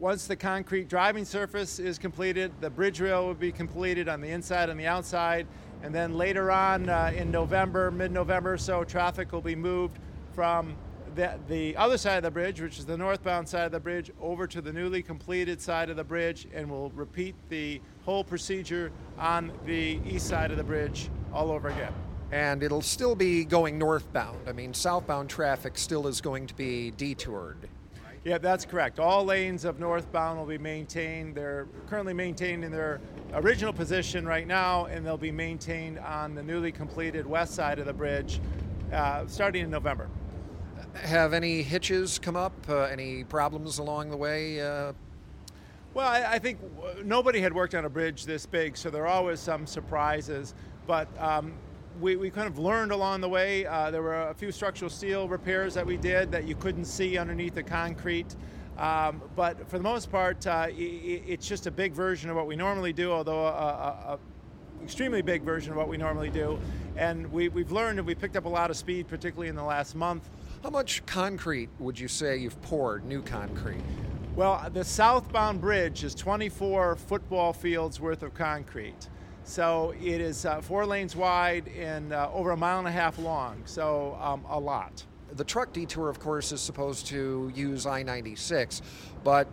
once the concrete driving surface is completed, the bridge rail will be completed on the inside and the outside. And then later on uh, in November, mid November, so traffic will be moved from the, the other side of the bridge, which is the northbound side of the bridge, over to the newly completed side of the bridge, and we'll repeat the whole procedure on the east side of the bridge all over again. And it'll still be going northbound. I mean, southbound traffic still is going to be detoured. Yeah, that's correct. All lanes of northbound will be maintained. They're currently maintained in their original position right now, and they'll be maintained on the newly completed west side of the bridge uh, starting in November. Have any hitches come up? Uh, any problems along the way? Uh, well, I, I, think nobody had worked on a bridge this big, so there are always some surprises. But um, we, we kind of learned along the way. Uh, there were a few structural steel repairs that we did that you couldn't see underneath the concrete. Um, but for the most part, uh, it, it's just a big version of what we normally do, although a, a, a extremely big version of what we normally do. And we, we've learned and we picked up a lot of speed, particularly in the last month. How much concrete would you say you've poured, new concrete? Well, the southbound bridge is 24 football fields worth of concrete. So it is uh, four lanes wide and uh, over a mile and a half long, so um, a lot. The truck detour, of course, is supposed to use I 96, but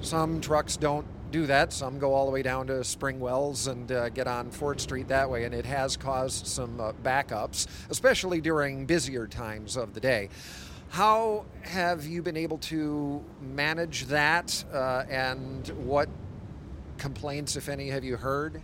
some trucks don't do that. Some go all the way down to Springwells and uh, get on Fort Street that way, and it has caused some uh, backups, especially during busier times of the day. How have you been able to manage that, uh, and what complaints, if any, have you heard?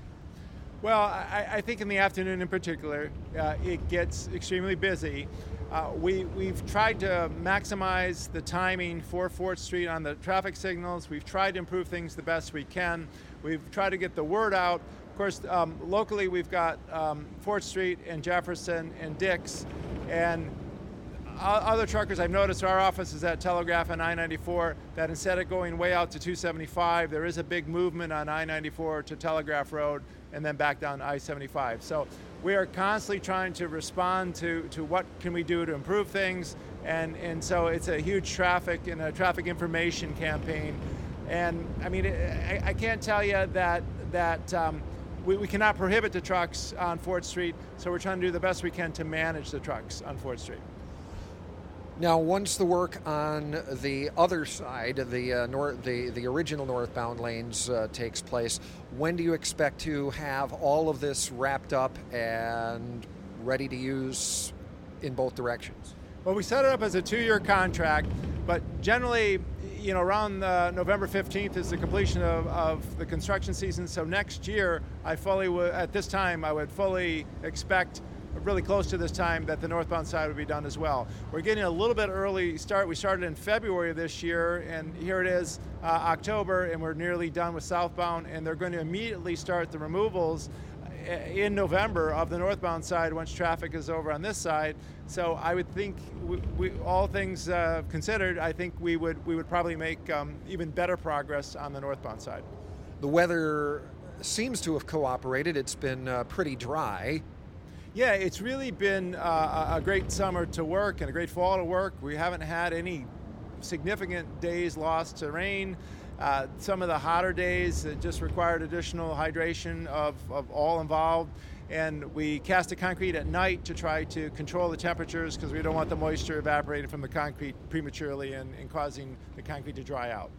Well, I, I, think in the afternoon in particular, uh, it gets extremely busy. Uh, we, we've tried to maximize the timing for Fort Street on the traffic signals. We've tried to improve things the best we can. We've tried to get the word out. Of course, um, locally we've got um, Fort Street and Jefferson and Dix, and other truckers I've noticed our office is at Telegraph and I-94 that instead of going way out to 275 there is a big movement on I-94 to Telegraph Road and then back down I-75 so we are constantly trying to respond to, to what can we do to improve things and, and so it's a huge traffic and a traffic information campaign and I mean I, I can't tell you that that um, we, we cannot prohibit the trucks on Fort Street so we're trying to do the best we can to manage the trucks on Fort Street. Now, once the work on the other side, the uh, north, the the original northbound lanes uh, takes place, when do you expect to have all of this wrapped up and ready to use in both directions? Well, we set it up as a two-year contract, but generally, you know, around uh, November 15th is the completion of, of the construction season. So next year, I fully would, at this time, I would fully expect really close to this time that the northbound side would be done as well. We're getting a little bit early start. We started in February of this year, and here it is uh, October, and we're nearly done with southbound, and they're going to immediately start the removals uh, in November of the northbound side once traffic is over on this side. So I would think, we, we, all things uh, considered, I think we would we would probably make um, even better progress on the northbound side. The weather seems to have cooperated. It's been uh, pretty dry. Yeah, it's really been uh, a great summer to work and a great fall to work. We haven't had any significant days lost to rain. Uh, some of the hotter days just required additional hydration of, of all involved. And we cast the concrete at night to try to control the temperatures because we don't want the moisture evaporating from the concrete prematurely and, and causing the concrete to dry out.